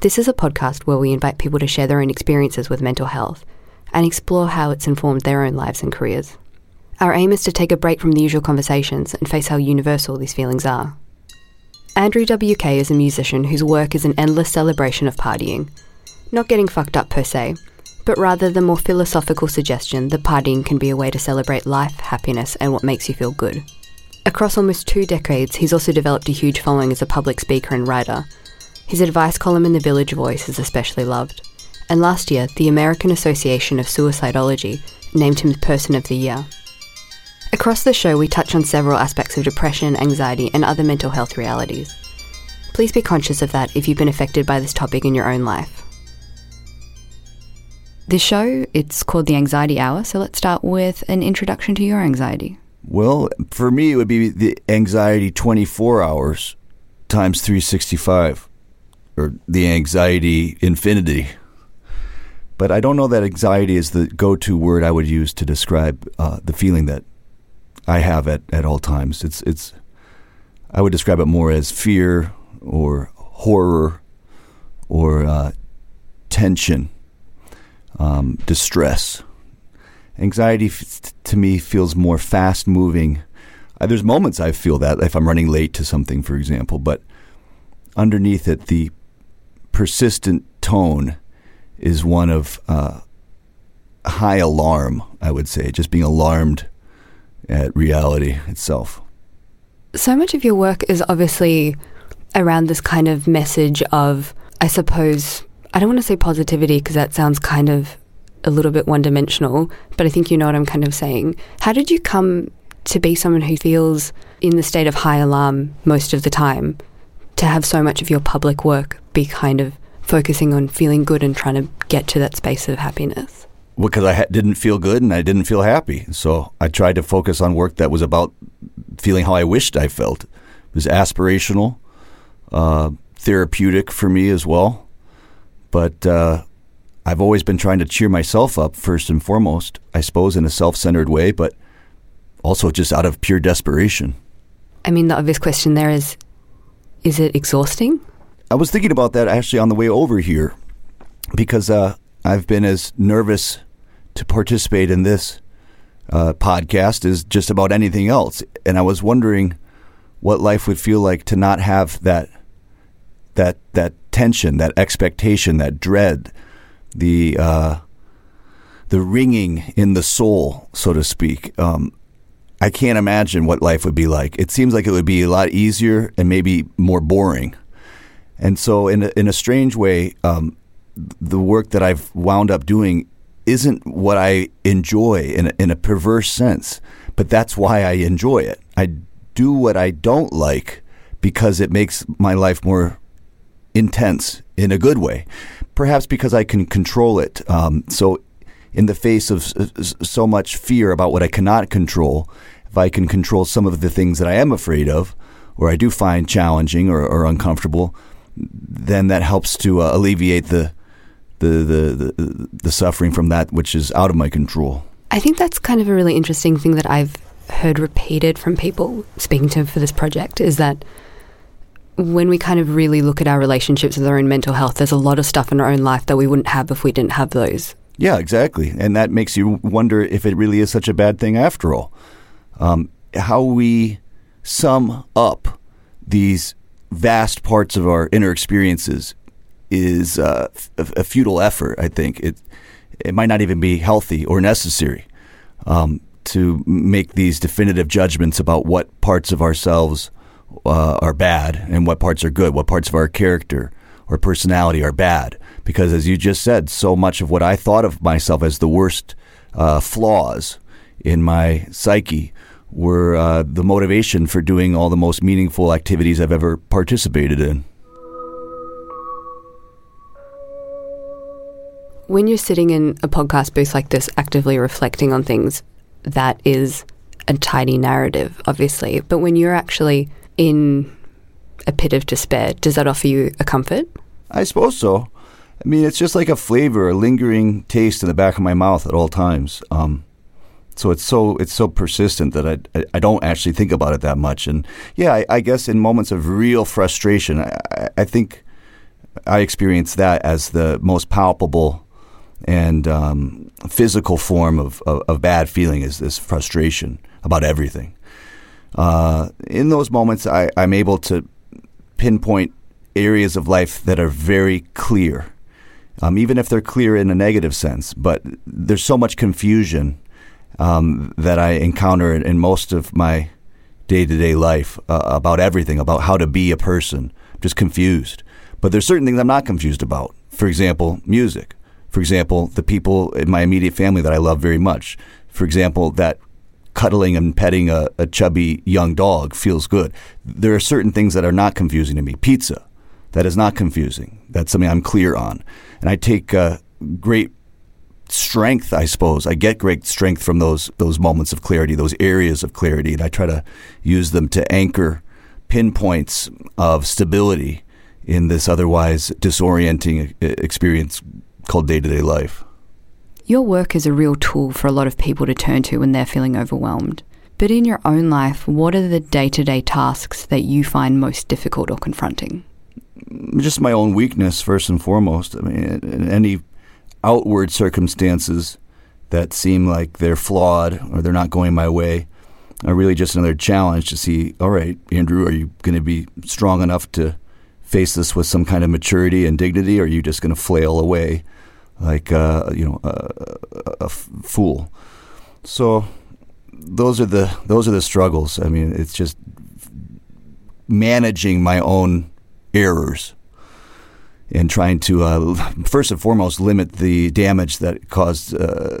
This is a podcast where we invite people to share their own experiences with mental health and explore how it's informed their own lives and careers. Our aim is to take a break from the usual conversations and face how universal these feelings are. Andrew WK is a musician whose work is an endless celebration of partying. Not getting fucked up per se, but rather the more philosophical suggestion that partying can be a way to celebrate life, happiness, and what makes you feel good. Across almost two decades, he's also developed a huge following as a public speaker and writer. His advice column in The Village Voice is especially loved. And last year, the American Association of Suicidology named him Person of the Year. Across the show, we touch on several aspects of depression, anxiety, and other mental health realities. Please be conscious of that if you've been affected by this topic in your own life. This show, it's called the Anxiety Hour, so let's start with an introduction to your anxiety. Well, for me, it would be the anxiety 24 hours times 365, or the anxiety infinity. But I don't know that anxiety is the go to word I would use to describe uh, the feeling that I have at, at all times. It's, it's, I would describe it more as fear or horror or uh, tension, um, distress. Anxiety f- to me feels more fast moving. Uh, there's moments I feel that if I'm running late to something, for example, but underneath it, the persistent tone is one of uh, high alarm, I would say, just being alarmed at reality itself. So much of your work is obviously around this kind of message of, I suppose, I don't want to say positivity because that sounds kind of a little bit one dimensional, but I think you know what I'm kind of saying. How did you come to be someone who feels in the state of high alarm most of the time, to have so much of your public work be kind of focusing on feeling good and trying to get to that space of happiness? Because I ha- didn't feel good and I didn't feel happy. So I tried to focus on work that was about feeling how I wished I felt. It was aspirational, uh, therapeutic for me as well. But uh, I've always been trying to cheer myself up first and foremost, I suppose, in a self centered way, but also just out of pure desperation. I mean, the obvious question there is is it exhausting? I was thinking about that actually on the way over here because uh, I've been as nervous to participate in this uh, podcast as just about anything else. And I was wondering what life would feel like to not have that that that tension, that expectation, that dread, the uh, the ringing in the soul, so to speak. Um, I can't imagine what life would be like. It seems like it would be a lot easier and maybe more boring. And so, in a, in a strange way, um, the work that I've wound up doing isn't what I enjoy in a, in a perverse sense, but that's why I enjoy it. I do what I don't like because it makes my life more intense in a good way. Perhaps because I can control it. Um, so, in the face of so much fear about what I cannot control, if I can control some of the things that I am afraid of, or I do find challenging or, or uncomfortable, then that helps to uh, alleviate the, the, the the the suffering from that which is out of my control. I think that's kind of a really interesting thing that I've heard repeated from people speaking to for this project is that when we kind of really look at our relationships with our own mental health, there's a lot of stuff in our own life that we wouldn't have if we didn't have those. Yeah, exactly. And that makes you wonder if it really is such a bad thing after all. Um, how we sum up these vast parts of our inner experiences is uh, a, a, futile effort. I think it it might not even be healthy or necessary um, to make these definitive judgments about what parts of ourselves uh, are bad and what parts are good, what parts of our character or personality are bad. Because as you just said, so much of what I thought of myself as the worst uh, flaws in my psyche were uh, the motivation for doing all the most meaningful activities I've ever participated in. When you're sitting in a podcast booth like this, actively reflecting on things, that is a tidy narrative, obviously. But when you're actually in a pit of despair, does that offer you a comfort? I suppose so. I mean, it's just like a flavor, a lingering taste in the back of my mouth at all times. Um, so it's so it's so persistent that I, I don't actually think about it that much. And yeah, I, I guess in moments of real frustration, I, I, think I experience that as the most palpable and um, physical form of, of, of, bad feeling is this frustration about everything. Uh, in those moments, I, I'm able to pinpoint areas of life that are very clear, um, even if they're clear in a negative sense. But there's so much confusion um, that I encounter in, most of my day to day life uh, about everything, about how to be a person. I'm just confused. But there's certain things I'm not confused about. For example, music. For example, the people in my immediate family that I love very much. For example, that cuddling and petting a, a, chubby young dog feels good. There are certain things that are not confusing to me. Pizza, that is not confusing. That's something I'm clear on. And I take uh, great strength, I suppose. I get great strength from those those moments of clarity, those areas of clarity, and I try to use them to anchor pinpoints of stability in this otherwise disorienting uh, experience called day to day life. Your work is a real tool for a lot of people to turn to when they're feeling overwhelmed. But in your own life, what are the day to day tasks that you find most difficult or confronting? Just my own weakness, first and foremost. I mean, any outward circumstances that seem like they're flawed or they're not going my way are really just another challenge to see, all right, Andrew, are you going to be strong enough to face this with some kind of maturity and dignity, or are you just going to flail away like uh, you know a, a, a fool? So those are the those are the struggles. I mean, it's just managing my own errors and trying to uh, first and foremost limit the damage that caused uh,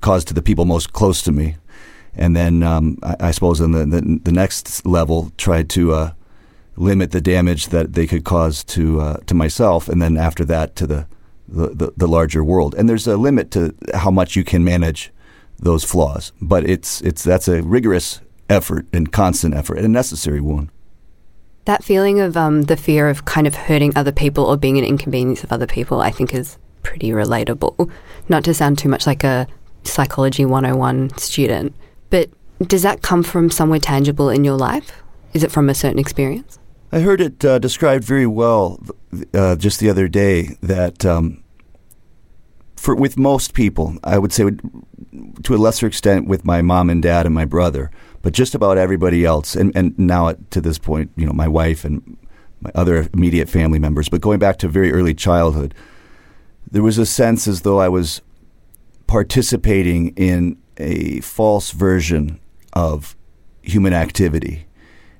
caused to the people most close to me, and then um, I, I, suppose in the, the, the next level try to uh, limit the damage that they could cause to uh, to myself, and then after that to the, the, the larger world. And there's a limit to how much you can manage those flaws, but it's it's that's a rigorous effort and constant effort and a necessary one. That feeling of um, the fear of kind of hurting other people or being an inconvenience of other people, I think, is pretty relatable. Not to sound too much like a psychology 101 student, but does that come from somewhere tangible in your life? Is it from a certain experience? I heard it uh, described very well uh, just the other day that um, for with most people, I would say to a lesser extent with my mom and dad and my brother, but just about everybody else, and, and now to this point, you know, my wife and my other immediate family members, but going back to very early childhood, there was a sense as though I was participating in a false version of human activity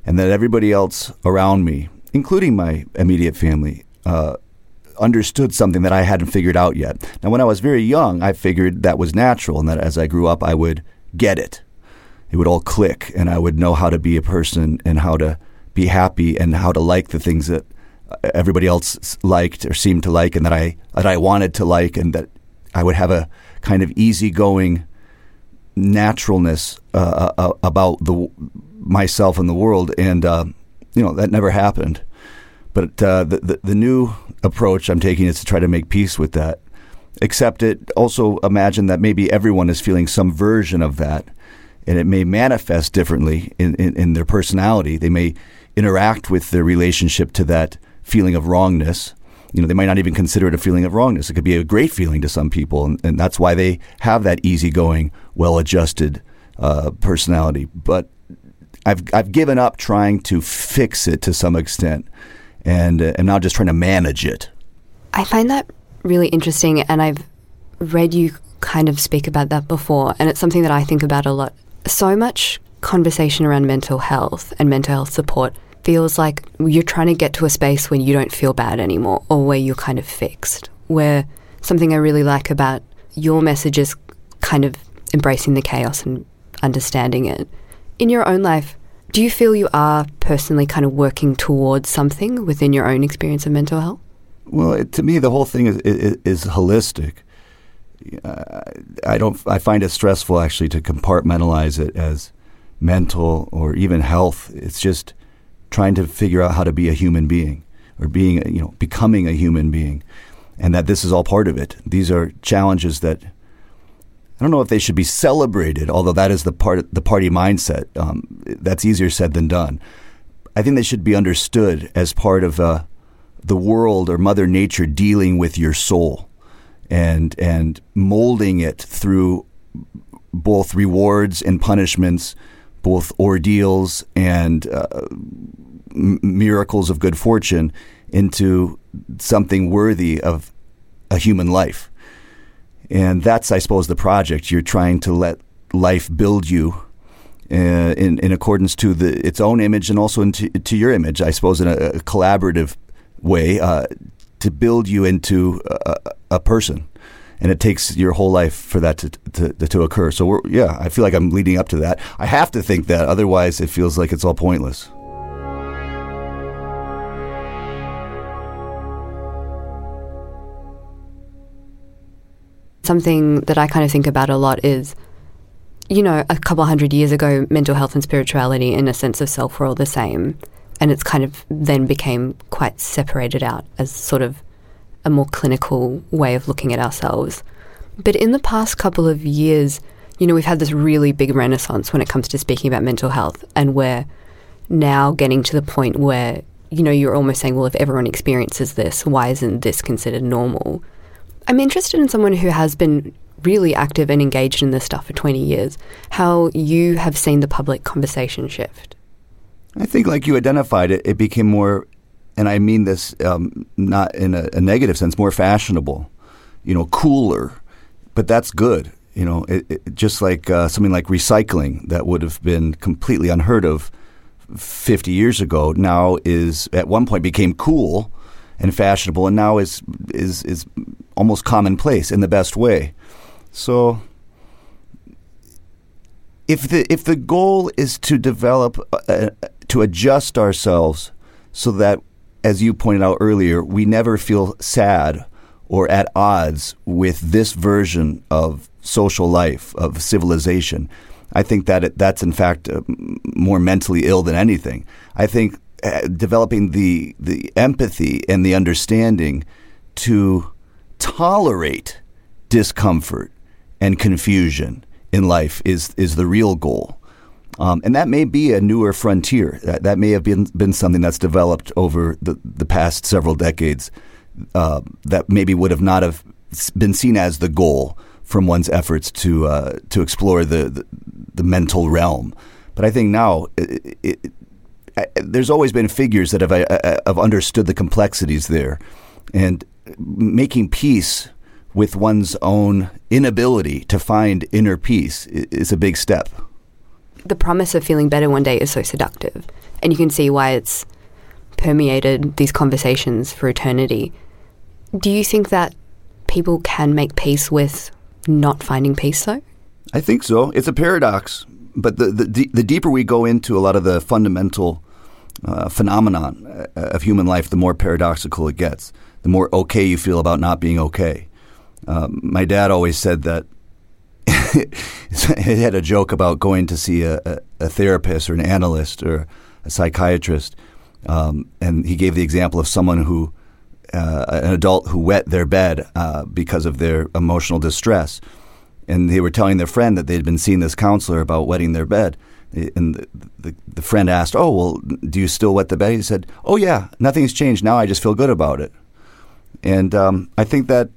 and that everybody else around me, including my immediate family, uh, understood something that I hadn't figured out yet. Now, when I was very young, I figured that was natural, and that as I grew up, I would get it. It would all click, and I would know how to be a person and how to be happy and how to like the things that everybody else liked or seemed to like, and that I that I wanted to like, and that I would have a kind of easygoing naturalness uh, uh, uh about the myself and the world, and uh, you know that never happened. But uh, the, the, the new approach I'm taking is to try to make peace with that. Accept it. Also imagine that maybe everyone is feeling some version of that, and it may manifest differently in, in, in their personality. They may interact with their relationship to that feeling of wrongness you know, they might not even consider it a feeling of wrongness. It could be a great feeling to some people, and, and that's why they have that easygoing, well-adjusted uh, personality. But I've I've given up trying to fix it to some extent, and uh, am now just trying to manage it. I find that really interesting, and I've read you kind of speak about that before, and it's something that I think about a lot. So much conversation around mental health and mental health support feels like you're trying to get to a space where you don't feel bad anymore, or where you're kind of fixed. Where something I really like about your message is kind of embracing the chaos and understanding it. In your own life, do you feel you are personally kind of working towards something within your own experience of mental health? Well, it, to me, the whole thing is, is, is holistic. I don't. I find it stressful actually to compartmentalize it as mental or even health. It's just trying to figure out how to be a human being or being, you know, becoming a human being, and that this is all part of it. These are challenges that I don't know if they should be celebrated, although that is the part the party mindset. Um, that's easier said than done. I think they should be understood as part of uh, the world or Mother Nature dealing with your soul and and molding it through both rewards and punishments, both ordeals and uh, miracles of good fortune into something worthy of a human life. And that's, I suppose, the project. You're trying to let life build you uh, in in accordance to the its own image and also into to your image. I suppose in a, a collaborative way uh, to build you into a, a, person. And it takes your whole life for that to, to, to occur. So, yeah, I feel like I'm leading up to that. I have to think that, otherwise, it feels like it's all pointless. Something that I kind of think about a lot is you know, a couple hundred years ago, mental health and spirituality in a sense of self were all the same and it's kind of then became quite separated out as sort of a more clinical way of looking at ourselves. But in the past couple of years, you know, we've had this really big renaissance when it comes to speaking about mental health, and we're now getting to the point where, you know, you're almost saying, well, if everyone experiences this, why isn't this considered normal? I'm interested in someone who has been really active and engaged in this stuff for 20 years, how you have seen the public conversation shift. I think, like you identified it, it became more, and I mean this um, not in a, a, negative sense, more fashionable, you know, cooler. But that's good, you know. It, it, just like uh, something like recycling that would have been completely unheard of 50 years ago, now is at one point became cool and fashionable, and now is is is almost commonplace in the best way. So if the if the goal is to develop uh, to adjust ourselves so that as you pointed out earlier we never feel sad or at odds with this version of social life of civilization i think that it, that's in fact uh, more mentally ill than anything. I think uh, developing the the empathy and the understanding to tolerate discomfort and confusion in life is is the real goal. Um, and that may be a newer frontier. That, that may have been, been something that's developed over the, the past several decades uh, that maybe would have not have been seen as the goal from one's efforts to uh, to explore the, the, the mental realm. But I think now it, it, it, there's always been figures that have, uh, have understood the complexities there, and making peace with one's own inability to find inner peace is a big step. The promise of feeling better one day is so seductive, and you can see why it's permeated these conversations for eternity. Do you think that people can make peace with not finding peace, though? I think so. It's a paradox, but the the, the deeper we go into a lot of the fundamental uh, phenomenon uh, of human life, the more paradoxical it gets. The more okay you feel about not being okay. Um, my dad always said that he had a joke about going to see a, a, a therapist or an analyst or a psychiatrist, um, and he gave the example of someone who, uh, an adult who wet their bed uh, because of their emotional distress, and they were telling their friend that they'd been seeing this counselor about wetting their bed. And the, the, the friend asked, "Oh, well, do you still wet the bed?" He said, "Oh yeah, nothing's changed. Now I just feel good about it." And um, I think that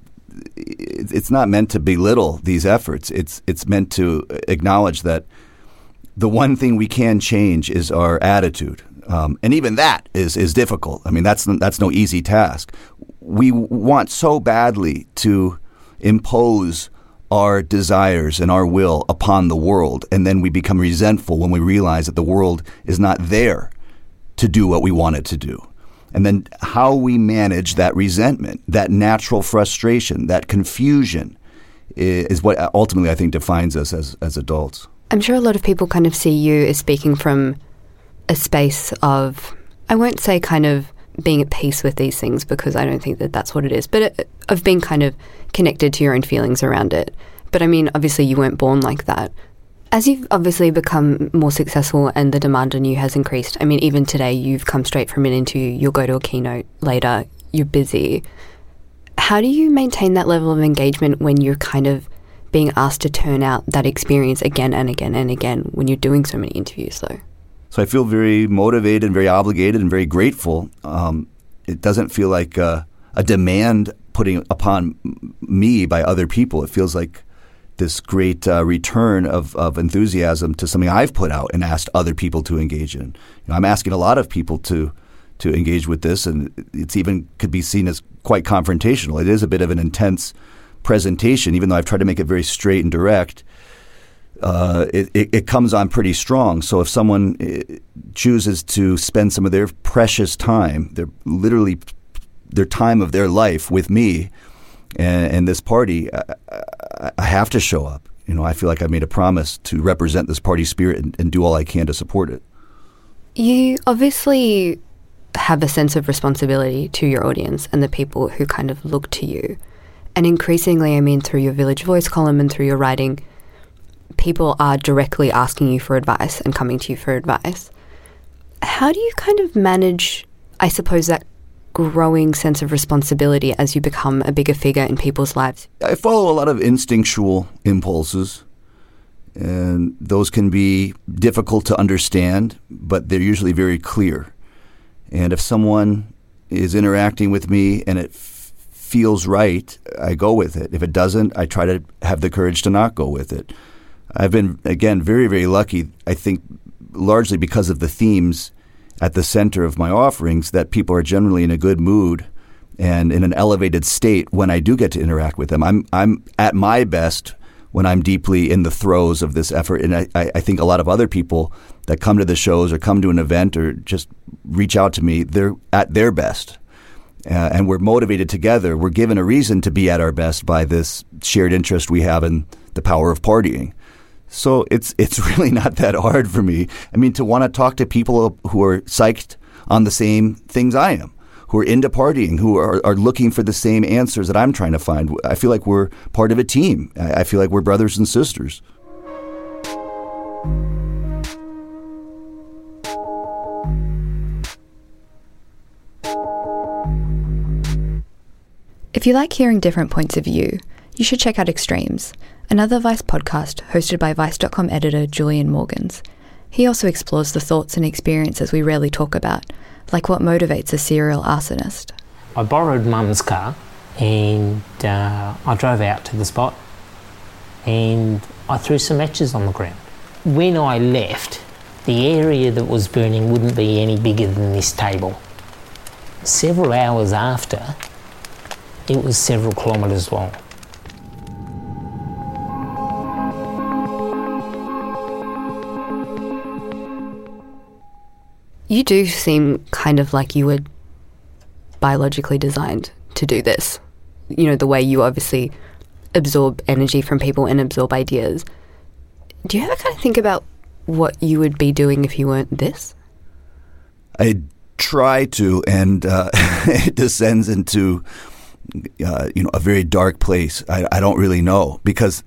it's not meant to belittle these efforts. It's it's meant to acknowledge that the one thing we can change is our attitude, um, and even that is is difficult. I mean, that's that's no easy task. We want so badly to impose our desires and our will upon the world, and then we become resentful when we realize that the world is not there to do what we want it to do and then how we manage that resentment, that natural frustration, that confusion is what ultimately I think defines us as, as adults. I'm sure a lot of people kind of see you as speaking from a space of, I won't say kind of being at peace with these things because I don't think that that's what it is, but it, of being kind of connected to your own feelings around it. But I mean, obviously, you weren't born like that. As you've obviously become more successful and the demand on you has increased, I mean, even today, you've come straight from an interview, you'll go to a keynote later, you're busy. How do you maintain that level of engagement when you're kind of being asked to turn out that experience again and again and again when you're doing so many interviews, though? So I feel very motivated and very obligated and very grateful. Um, it doesn't feel like a, a demand putting upon me by other people. It feels like this great uh, return of, of enthusiasm to something I've put out and asked other people to engage in. You know, I'm asking a lot of people to to engage with this, and it's even could be seen as quite confrontational. It is a bit of an intense presentation, even though I've tried to make it very straight and direct. Uh, it, it, it, comes on pretty strong. So if someone uh, chooses to spend some of their precious time, their literally their time of their life with me and, and this party, I, I, have to show up. You know, I feel like I made a promise to represent this party spirit and, and do all I can to support it. You obviously have a sense of responsibility to your audience and the people who kind of look to you. And increasingly, I mean, through your Village Voice column and through your writing, people are directly asking you for advice and coming to you for advice. How do you kind of manage, I suppose, that growing sense of responsibility as you become a bigger figure in people's lives? I follow a lot of instinctual impulses, and those can be difficult to understand, but they're usually very clear. And if someone is interacting with me and it feels right, I go with it. If it doesn't, I try to have the courage to not go with it. I've been, again, very, very lucky, I think, largely because of the themes at the center of my offerings that people are generally in a good mood and in an elevated state when I do get to interact with them. I'm I'm at my best when I'm deeply in the throes of this effort, and I, I think a lot of other people that come to the shows or come to an event or just reach out to me, they're at their best. Uh, and we're motivated together. We're given a reason to be at our best by this shared interest we have in the power of partying. So it's it's really not that hard for me. I mean, to want to talk to people who are psyched on the same things I am, who are into partying, who are, are looking for the same answers that I'm trying to find. I feel like we're part of a team. I feel like we're brothers and sisters. If you like hearing different points of view, you should check out Extremes, another Vice podcast hosted by Vice.com editor Julian Morgans. He also explores the thoughts and experiences we rarely talk about, like what motivates a serial arsonist. I borrowed mum's car and uh, I drove out to the spot and I threw some matches on the ground. When I left, the area that was burning wouldn't be any bigger than this table. Several hours after, it was several kilometres long. You do seem kind of like you were biologically designed to do this. You know, the way you obviously absorb energy from people and absorb ideas. Do you ever kind of think about what you would be doing if you weren't this? I try to, and uh, it descends into uh, you know a very dark place. I, I, don't really know because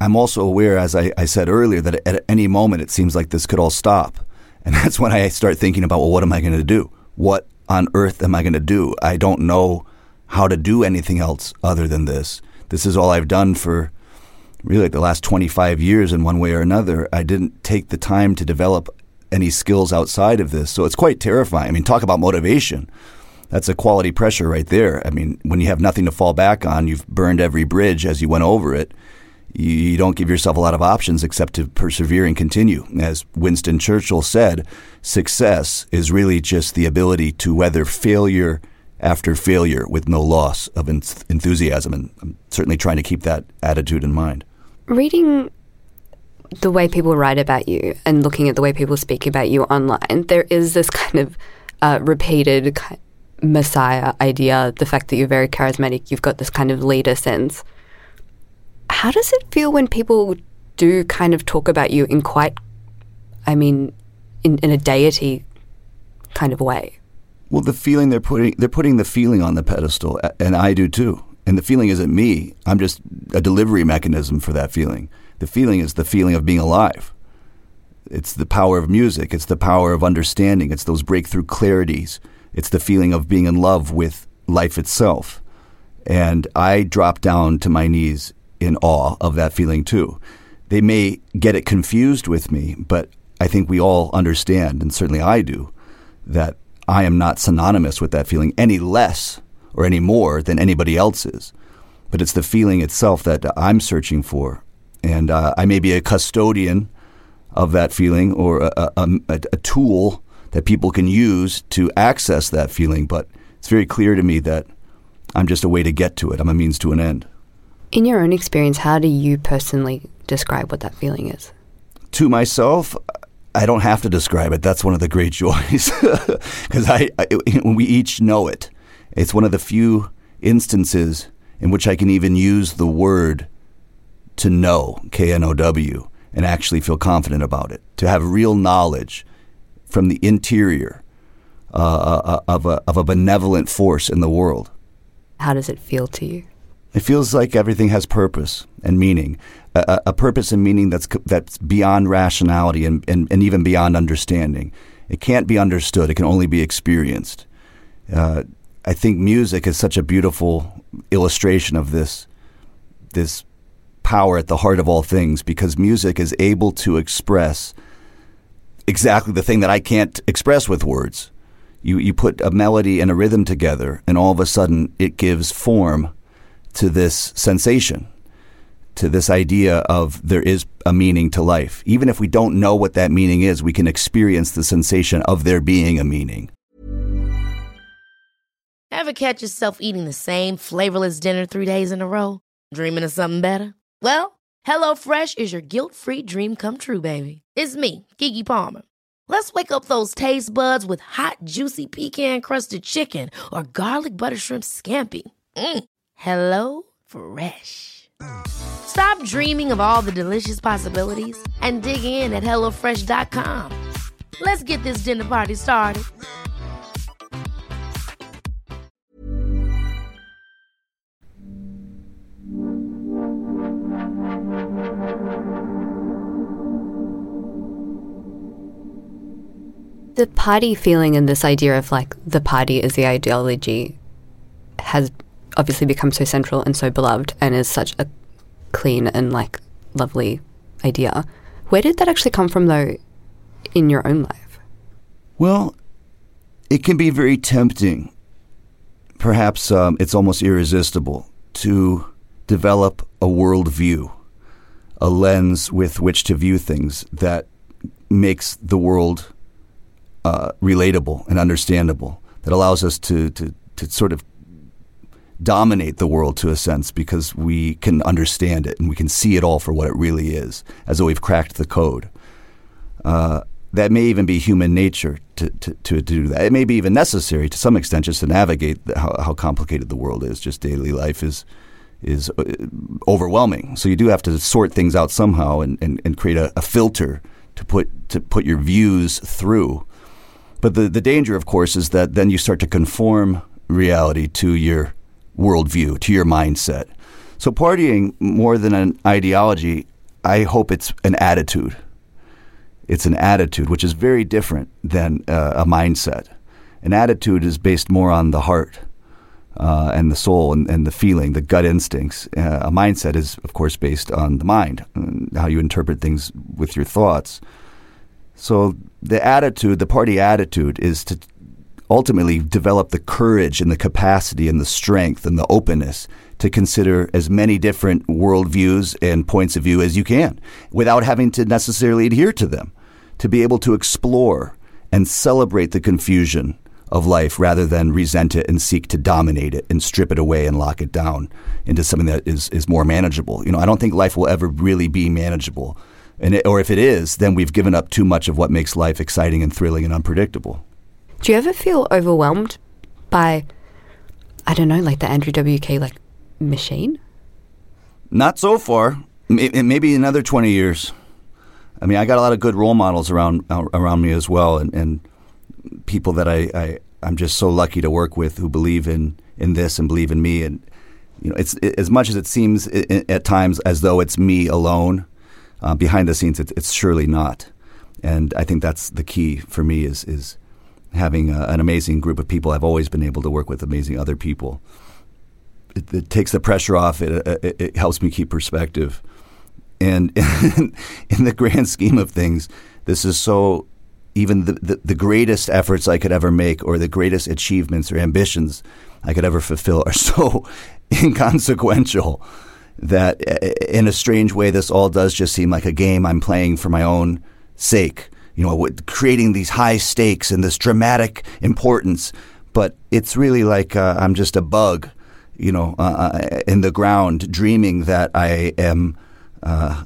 I'm also aware, as I, I said earlier, that at any moment it seems like this could all stop. And that's when I start thinking about, well, what am I going to do? What on earth am I going to do? I don't know how to do anything else other than this. This is all I've done for really like the last 25 years in one way or another. I didn't take the time to develop any skills outside of this. So it's quite terrifying. I mean, talk about motivation. That's a quality pressure right there. I mean, when you have nothing to fall back on, you've burned every bridge as you went over it you, you don't give yourself a lot of options except to persevere and continue. As Winston Churchill said, success is really just the ability to weather failure after failure with no loss of enthusiasm. And I'm certainly trying to keep that attitude in mind. Reading the way people write about you and looking at the way people speak about you online, there is this kind of uh, repeated messiah idea the fact that you're very charismatic, you've got this kind of leader sense. How does it feel when people do kind of talk about you in quite, I mean, in, in a deity kind of way? Well, the feeling they're putting they're putting the feeling on the pedestal, and I do too. And the feeling isn't me. I'm just a delivery mechanism for that feeling. The feeling is the feeling of being alive. It's the power of music. It's the power of understanding. It's those breakthrough clarities. It's the feeling of being in love with life itself. And I drop down to my knees in awe of that feeling too. They may get it confused with me, but I think we all understand, and certainly I do, that I am not synonymous with that feeling any less or any more than anybody else is. But it's the feeling itself that I'm searching for. And uh, I may be a custodian of that feeling or a, a, a, a tool that people can use to access that feeling. But it's very clear to me that I'm just a way to get to it. I'm a means to an end. In your own experience, how do you personally describe what that feeling is? To myself, I don't have to describe it. That's one of the great joys because I, I, we each know it. It's one of the few instances in which I can even use the word to know, K N O W, and actually feel confident about it. To have real knowledge from the interior uh, uh, of, a, of a benevolent force in the world. How does it feel to you? It feels like everything has purpose and meaning, a, a purpose and meaning that's that's beyond rationality and, and, and, even beyond understanding. It can't be understood; it can only be experienced. Uh, I think music is such a beautiful illustration of this this power at the heart of all things because music is able to express exactly the thing that I can't express with words. You you put a melody and a rhythm together, and all of a sudden it gives form to this sensation, to this idea of there is a meaning to life. Even if we don't know what that meaning is, we can experience the sensation of there being a meaning. Ever catch yourself eating the same flavorless dinner three days in a row? Dreaming of something better? Well, HelloFresh is your guilt free dream come true, baby. It's me, Keke Palmer. Let's wake up those taste buds with hot, juicy pecan crusted chicken or garlic butter shrimp scampi. Mm. Hello Fresh. Stop dreaming of all the delicious possibilities and dig in at HelloFresh.com. Let's get this dinner party started. The party feeling and this idea of like the party is the ideology has obviously become so central and so beloved and is such a clean and like lovely idea. Where did that actually come from though in your own life? Well, it can be very tempting. Perhaps um, it's almost irresistible to develop a worldview, a lens with which to view things that makes the world uh, relatable and understandable, that allows us to, to, to sort of dominate the world to a sense because we can understand it and we can see it all for what it really is, as though we've cracked the code. Uh, that may even be human nature to, to, to, do that. It may be even necessary to some extent just to navigate how, how complicated the world is. Just daily life is is uh, overwhelming. So you do have to sort things out somehow and, and, and create a, a filter to put to put your views through. But the, the danger, of course, is that then you start to conform reality to your worldview, to your mindset. So partying, more than an ideology, I hope it's an attitude. It's an attitude, which is very different than uh, a mindset. An attitude is based more on the heart uh, and the soul and, and, the feeling, the gut instincts. Uh, a mindset is, of course, based on the mind, how you interpret things with your thoughts. So the attitude, the party attitude, is to ultimately develop the courage and the capacity and the strength and the openness to consider as many different worldviews and points of view as you can without having to necessarily adhere to them, to be able to explore and celebrate the confusion of life rather than resent it and seek to dominate it and strip it away and lock it down into something that is, is more manageable. You know, I don't think life will ever really be manageable. And it, or if it is, then we've given up too much of what makes life exciting and thrilling and unpredictable. Do you ever feel overwhelmed by, I don't know, like the Andrew WK like machine? Not so far. Maybe another twenty years. I mean, I got a lot of good role models around around me as well, and, and people that I, I, I'm just so lucky to work with who believe in in this and believe in me. And you know, it's it, as much as it seems at times as though it's me alone. Uh, behind the scenes, it, it's surely not. And I think that's the key for me is is having a, an amazing group of people. I've always been able to work with amazing other people. It, it takes the pressure off. It, uh, it, it helps me keep perspective. And in the grand scheme of things, this is so even the, the, the, greatest efforts I could ever make or the greatest achievements or ambitions I could ever fulfill are so inconsequential that uh, in a strange way, this all does just seem like a game I'm playing for my own sake. You know, creating these high stakes and this dramatic importance. But it's really like uh, I'm just a bug, you know, uh, uh in the ground, dreaming that I am uh,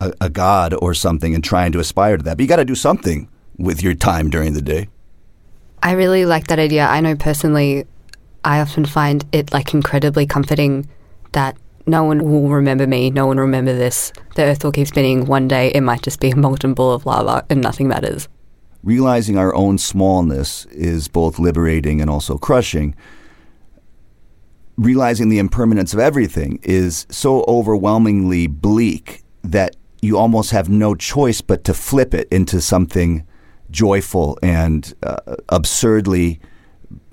a, a god or something and trying to aspire to that. But you got to do something with your time during the day. I really like that idea. I know personally, I often find it like incredibly comforting that no one will remember me, no one will remember this. The earth will keep spinning. One day it might just be a molten ball of lava and nothing matters. Realizing our own smallness is both liberating and also crushing. Realizing the impermanence of everything is so overwhelmingly bleak that you almost have no choice but to flip it into something joyful and uh, absurdly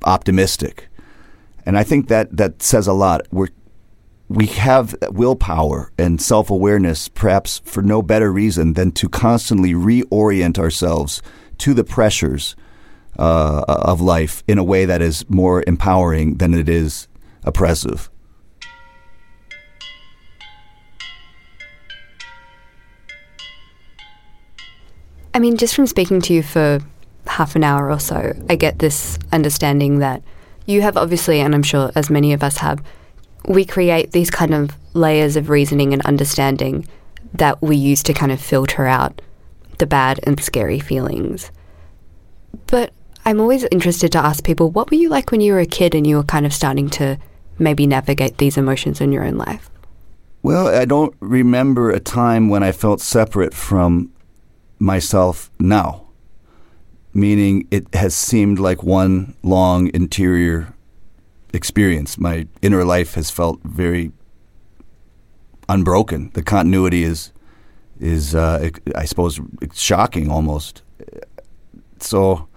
optimistic. And I think that that says a lot. We're we have willpower and self awareness, perhaps for no better reason than to constantly reorient ourselves to the pressures uh, of life in a way that is more empowering than it is oppressive. I mean, just from speaking to you for half an hour or so, I get this understanding that you have obviously, and I'm sure as many of us have, we create these kind of layers of reasoning and understanding that we use to kind of filter out the bad and scary feelings. But I'm always interested to ask people what were you like when you were a kid and you were kind of starting to maybe navigate these emotions in your own life? Well, I don't remember a time when I felt separate from myself now, meaning it has seemed like one long interior experience. My inner life has felt very unbroken. The continuity is is uh, I suppose shocking almost. So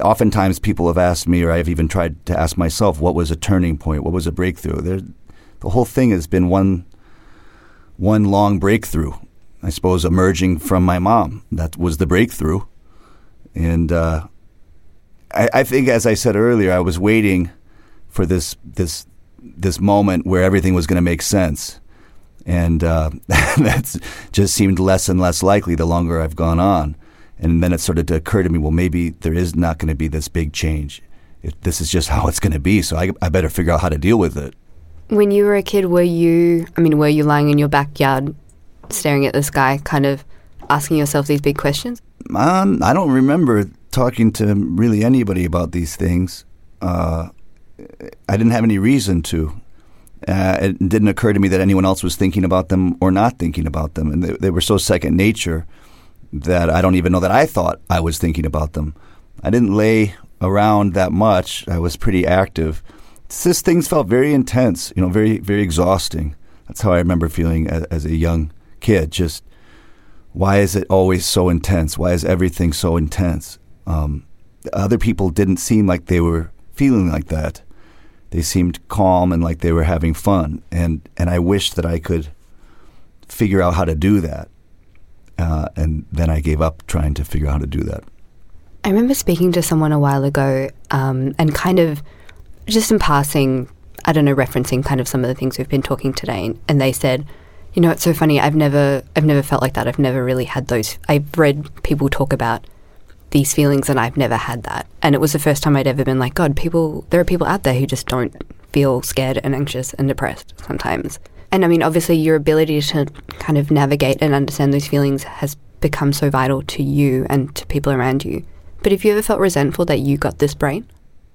oftentimes people have asked me, or I've even tried to ask myself, what was a turning point? What was a breakthrough? There, the whole thing has been one one long breakthrough, I suppose emerging from my mom. That was the breakthrough. And uh, I, I, think, as I said earlier, I was waiting for this this this moment where everything was going to make sense, and uh, that's just seemed less and less likely the longer I've gone on. And then it started to occur to me, well, maybe there is not going to be this big change. If this is just how it's going to be, so I, I better figure out how to deal with it. When you were a kid, were you? I mean, were you lying in your backyard staring at the sky, kind of asking yourself these big questions? Um, I don't remember talking to really anybody about these things. Uh, I didn't have any reason to. Uh, it didn't occur to me that anyone else was thinking about them or not thinking about them, and they, they, were so second nature that I don't even know that I thought I was thinking about them. I didn't lay around that much. I was pretty active. It's just things felt very intense, you know, very very exhausting. That's how I remember feeling as, as a young kid. Just why is it always so intense? Why is everything so intense? Um, other people didn't seem like they were feeling like that. They seemed calm and like they were having fun, and and I wished that I could figure out how to do that. Uh, and then I gave up trying to figure out how to do that. I remember speaking to someone a while ago, um, and kind of just in passing, I don't know, referencing kind of some of the things we've been talking today, and they said you know, it's so funny. I've never, I've never felt like that. I've never really had those. I've read people talk about these feelings, and I've never had that. And it was the first time I'd ever been like, God, people. There are people out there who just don't feel scared and anxious and depressed sometimes. And I mean, obviously, your ability to kind of navigate and understand those feelings has become so vital to you and to people around you. But have you ever felt resentful that you got this brain?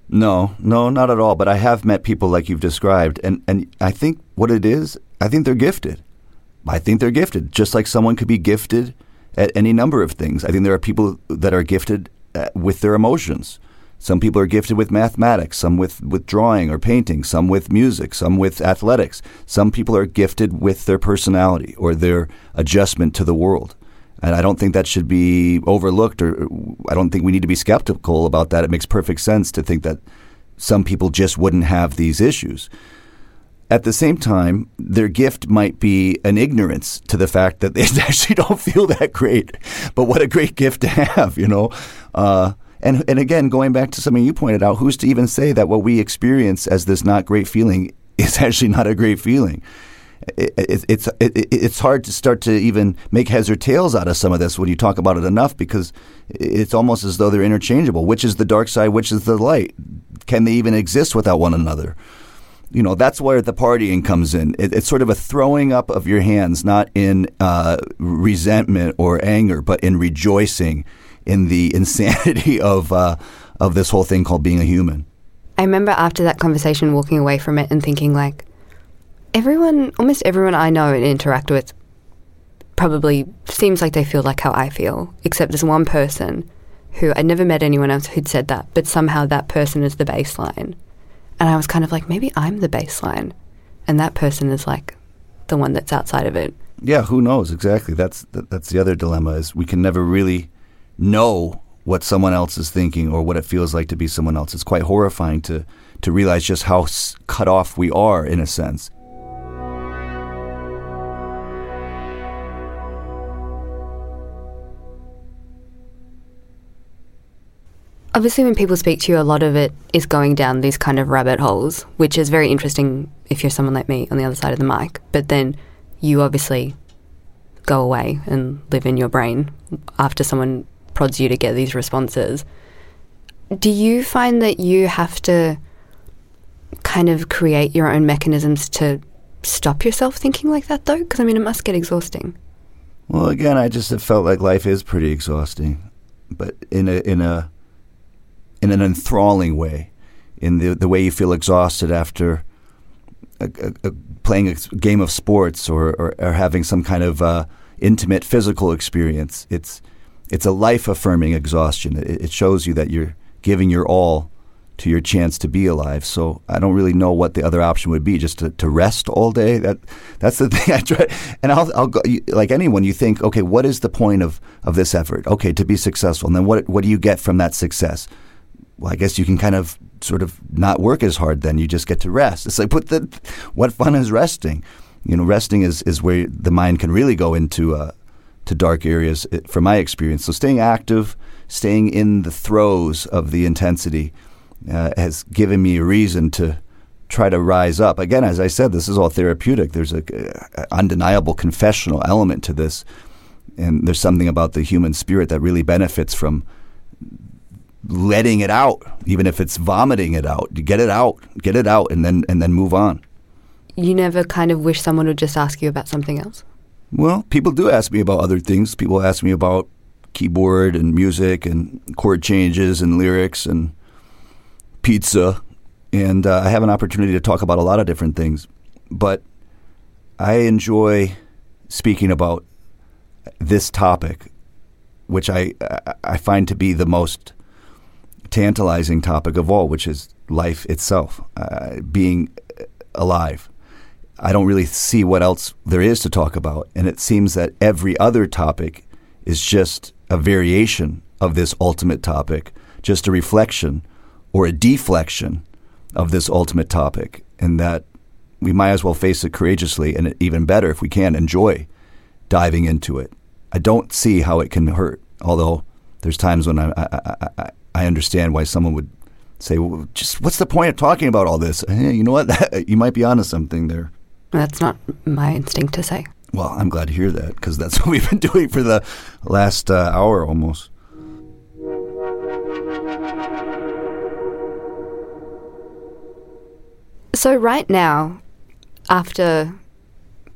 No, no, not at all. But I have met people like you've described, and and I think what it is, I think they're gifted. I think they're gifted, just like someone could be gifted at any number of things. I think there are people that are gifted uh, with their emotions. Some people are gifted with mathematics, some with, with drawing or painting, some with music, some with athletics. Some people are gifted with their personality or their adjustment to the world. And I don't think that should be overlooked, or I don't think we need to be skeptical about that. It makes perfect sense to think that some people just wouldn't have these issues. At the same time, their gift might be an ignorance to the fact that they actually don't feel that great. But what a great gift to have, you know? Uh, and and again, going back to something you pointed out, who's to even say that what we experience as this not great feeling is actually not a great feeling? It, it, it's it, it's hard to start to even make heads or tails out of some of this when you talk about it enough because it's almost as though they're interchangeable. Which is the dark side? Which is the light? Can they even exist without one another? You know, that's where the partying comes in. it's sort of a throwing up of your hands, not in uh, resentment or anger, but in rejoicing in the insanity of uh, of this whole thing called being a human. I remember after that conversation walking away from it and thinking like everyone almost everyone I know and interact with probably seems like they feel like how I feel, except there's one person who I'd never met anyone else who'd said that, but somehow that person is the baseline. And I was kind of like, maybe I'm the baseline. And that person is like the one that's outside of it. Yeah, who knows exactly? That's that's the other dilemma is we can never really know what someone else is thinking or what it feels like to be someone else. It's quite horrifying to to realize just how cut off we are in a sense. Obviously, when people speak to you, a lot of it is going down these kind of rabbit holes, which is very interesting if you're someone like me on the other side of the mic. But then you obviously go away and live in your brain after someone prods you to get these responses. Do you find that you have to kind of create your own mechanisms to stop yourself thinking like that, though? Because I mean, it must get exhausting. Well, again, I just have felt like life is pretty exhausting, but in a in a in an enthralling way, in the the way you feel exhausted after a, a, a playing a game of sports or, or, or having some kind of uh, intimate physical experience. It's it's a life affirming exhaustion. It, it, shows you that you're giving your all to your chance to be alive. So I don't really know what the other option would be. Just to, to rest all day. That that's the thing I try. And I'll, I'll go like anyone. You think, okay, what is the point of of this effort? Okay, to be successful. And then what what do you get from that success? Well, I guess you can kind of sort of not work as hard. Then you just get to rest. It's like, but the, what fun is resting? You know, resting is is where the mind can really go into. Uh, to dark areas eh, from my experience. So staying active, staying in the throes of the intensity uh, has given me a reason to try to rise up. Again, as I said, this is all therapeutic. There's a, a undeniable confessional element to this, and there's something about the human spirit that really benefits from letting it out, even if it's vomiting it out. Get it out, get it out, and then and then move on. You never kind of wish someone would just ask you about something else. Well, people do ask me about other things. People ask me about keyboard and music and chord changes and lyrics and pizza. And uh, I have an opportunity to talk about a lot of different things. But I enjoy speaking about this topic, which I, I find to be the most tantalizing topic of all, which is life itself, uh, being alive. I don't really see what else there is to talk about. And it seems that every other topic is just a variation of this ultimate topic, just a reflection or a deflection of this ultimate topic. And that we might as well face it courageously and even better if we can enjoy diving into it. I don't see how it can hurt, although there's times when I, I, I, I understand why someone would say, well, just what's the point of talking about all this? Hey, you know what? you might be onto something there. That's not my instinct to say. Well, I'm glad to hear that because that's what we've been doing for the last uh, hour almost. So, right now, after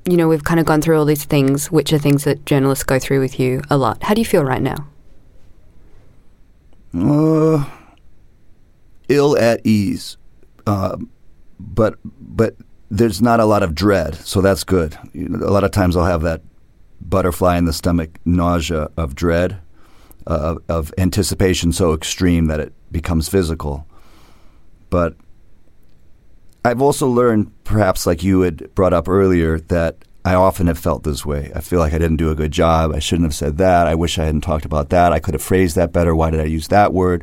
you know, we've kind of gone through all these things, which are things that journalists go through with you a lot. How do you feel right now? Uh, ill at ease, uh, but but there's not a lot of dread, so that's good. A lot of times I'll have that butterfly in the stomach nausea of dread, uh, of anticipation so extreme that it becomes physical. But I've also learned, perhaps like you had brought up earlier, that I often have felt this way. I feel like I didn't do a good job. I shouldn't have said that. I wish I hadn't talked about that. I could have phrased that better. Why did I use that word?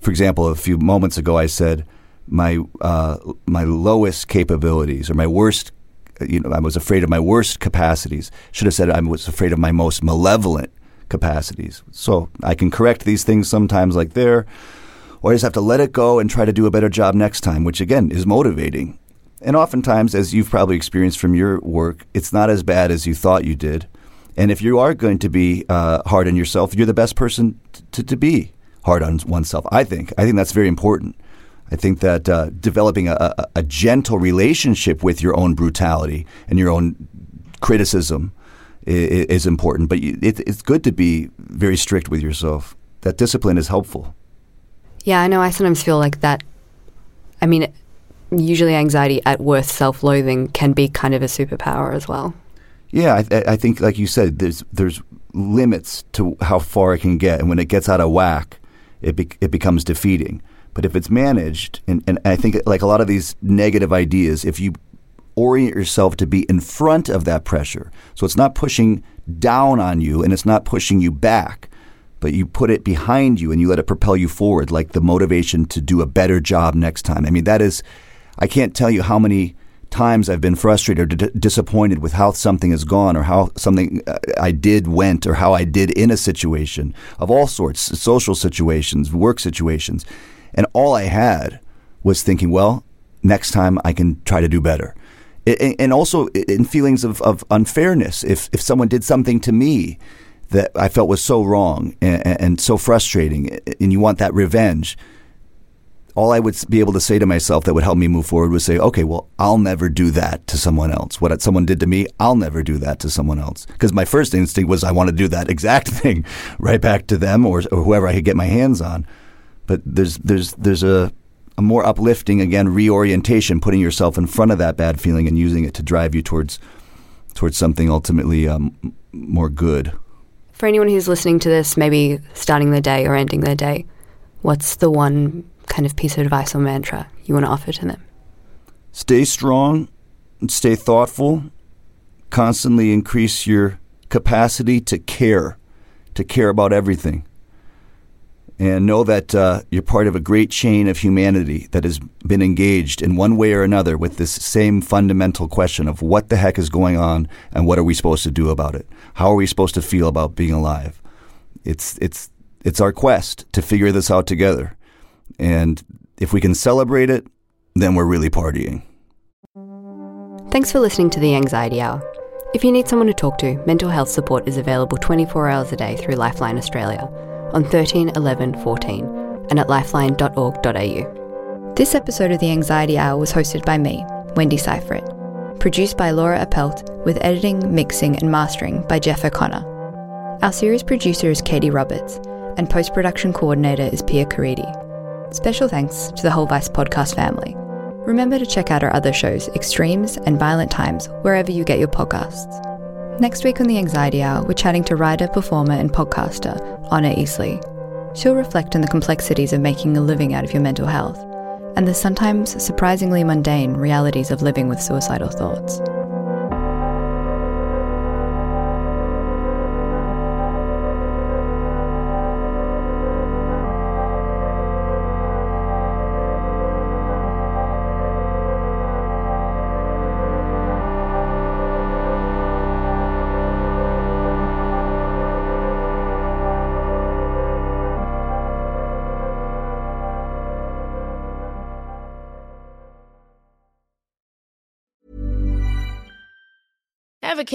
For example, a few moments ago, I said my uh, my lowest capabilities or my worst. You know, I was afraid of my worst capacities. Should have said I was afraid of my most malevolent capacities. So I can correct these things sometimes, like there, or I just have to let it go and try to do a better job next time, which again is motivating. And oftentimes, as you've probably experienced from your work, it's not as bad as you thought you did. And if you are going to be uh, hard on yourself, you're the best person to, to be hard on oneself. I think. I think that's very important. I think that uh, developing a, a, a, gentle relationship with your own brutality and your own criticism is, is important. But it, it's good to be very strict with yourself. That discipline is helpful. Yeah, I know. I sometimes feel like that. I mean, usually anxiety at worst, self-loathing can be kind of a superpower as well. Yeah, I, I think, like you said, there's there's limits to how far it can get, and when it gets out of whack, it be, it becomes defeating. But if it's managed, and, and I think like a lot of these negative ideas, if you orient yourself to be in front of that pressure, so it's not pushing down on you and it's not pushing you back, but you put it behind you and you let it propel you forward, like the motivation to do a better job next time. I mean, that is I can't tell you how many times I've been frustrated or d- disappointed with how something has gone or how something uh, I did went or how I did in a situation of all sorts, social situations, work situations. And all I had was thinking, well, next time I can try to do better. and also in feelings of, of unfairness. If, if someone did something to me that I felt was so wrong and, and so frustrating, and you want that revenge – all I would be able to say to myself that would help me move forward was say, okay, well, I'll never do that to someone else. What someone did to me, I'll never do that to someone else. Because my first instinct was I want to do that exact thing right back to them or, or whoever I could get my hands on. But there's there's there's a a more uplifting again reorientation, putting yourself in front of that bad feeling and using it to drive you towards towards something ultimately um, more good. For anyone who's listening to this, maybe starting their day or ending their day, what's the one kind of piece of advice or mantra you want to offer to them? Stay strong, stay thoughtful, constantly increase your capacity to care, to care about everything. And know that uh, you're part of a great chain of humanity that has been engaged in one way or another with this same fundamental question of what the heck is going on and what are we supposed to do about it? How are we supposed to feel about being alive? It's, it's, it's our quest to figure this out together. And if we can celebrate it, then we're really partying. Thanks for listening to the Anxiety Hour. If you need someone to talk to, mental health support is available 24 hours a day through Lifeline Australia on 13 11 14 and at lifeline.org.au. This episode of the Anxiety Hour was hosted by me, Wendy Syfret, produced by Laura Appelt, with editing, mixing, and mastering by Jeff O'Connor. Our series producer is Katie Roberts, and post production coordinator is Pia Caridi. Special thanks to the Whole Vice podcast family. Remember to check out our other shows, Extremes and Violent Times, wherever you get your podcasts. Next week on the Anxiety Hour, we're chatting to writer, performer, and podcaster Honor Eastly. She'll reflect on the complexities of making a living out of your mental health and the sometimes surprisingly mundane realities of living with suicidal thoughts.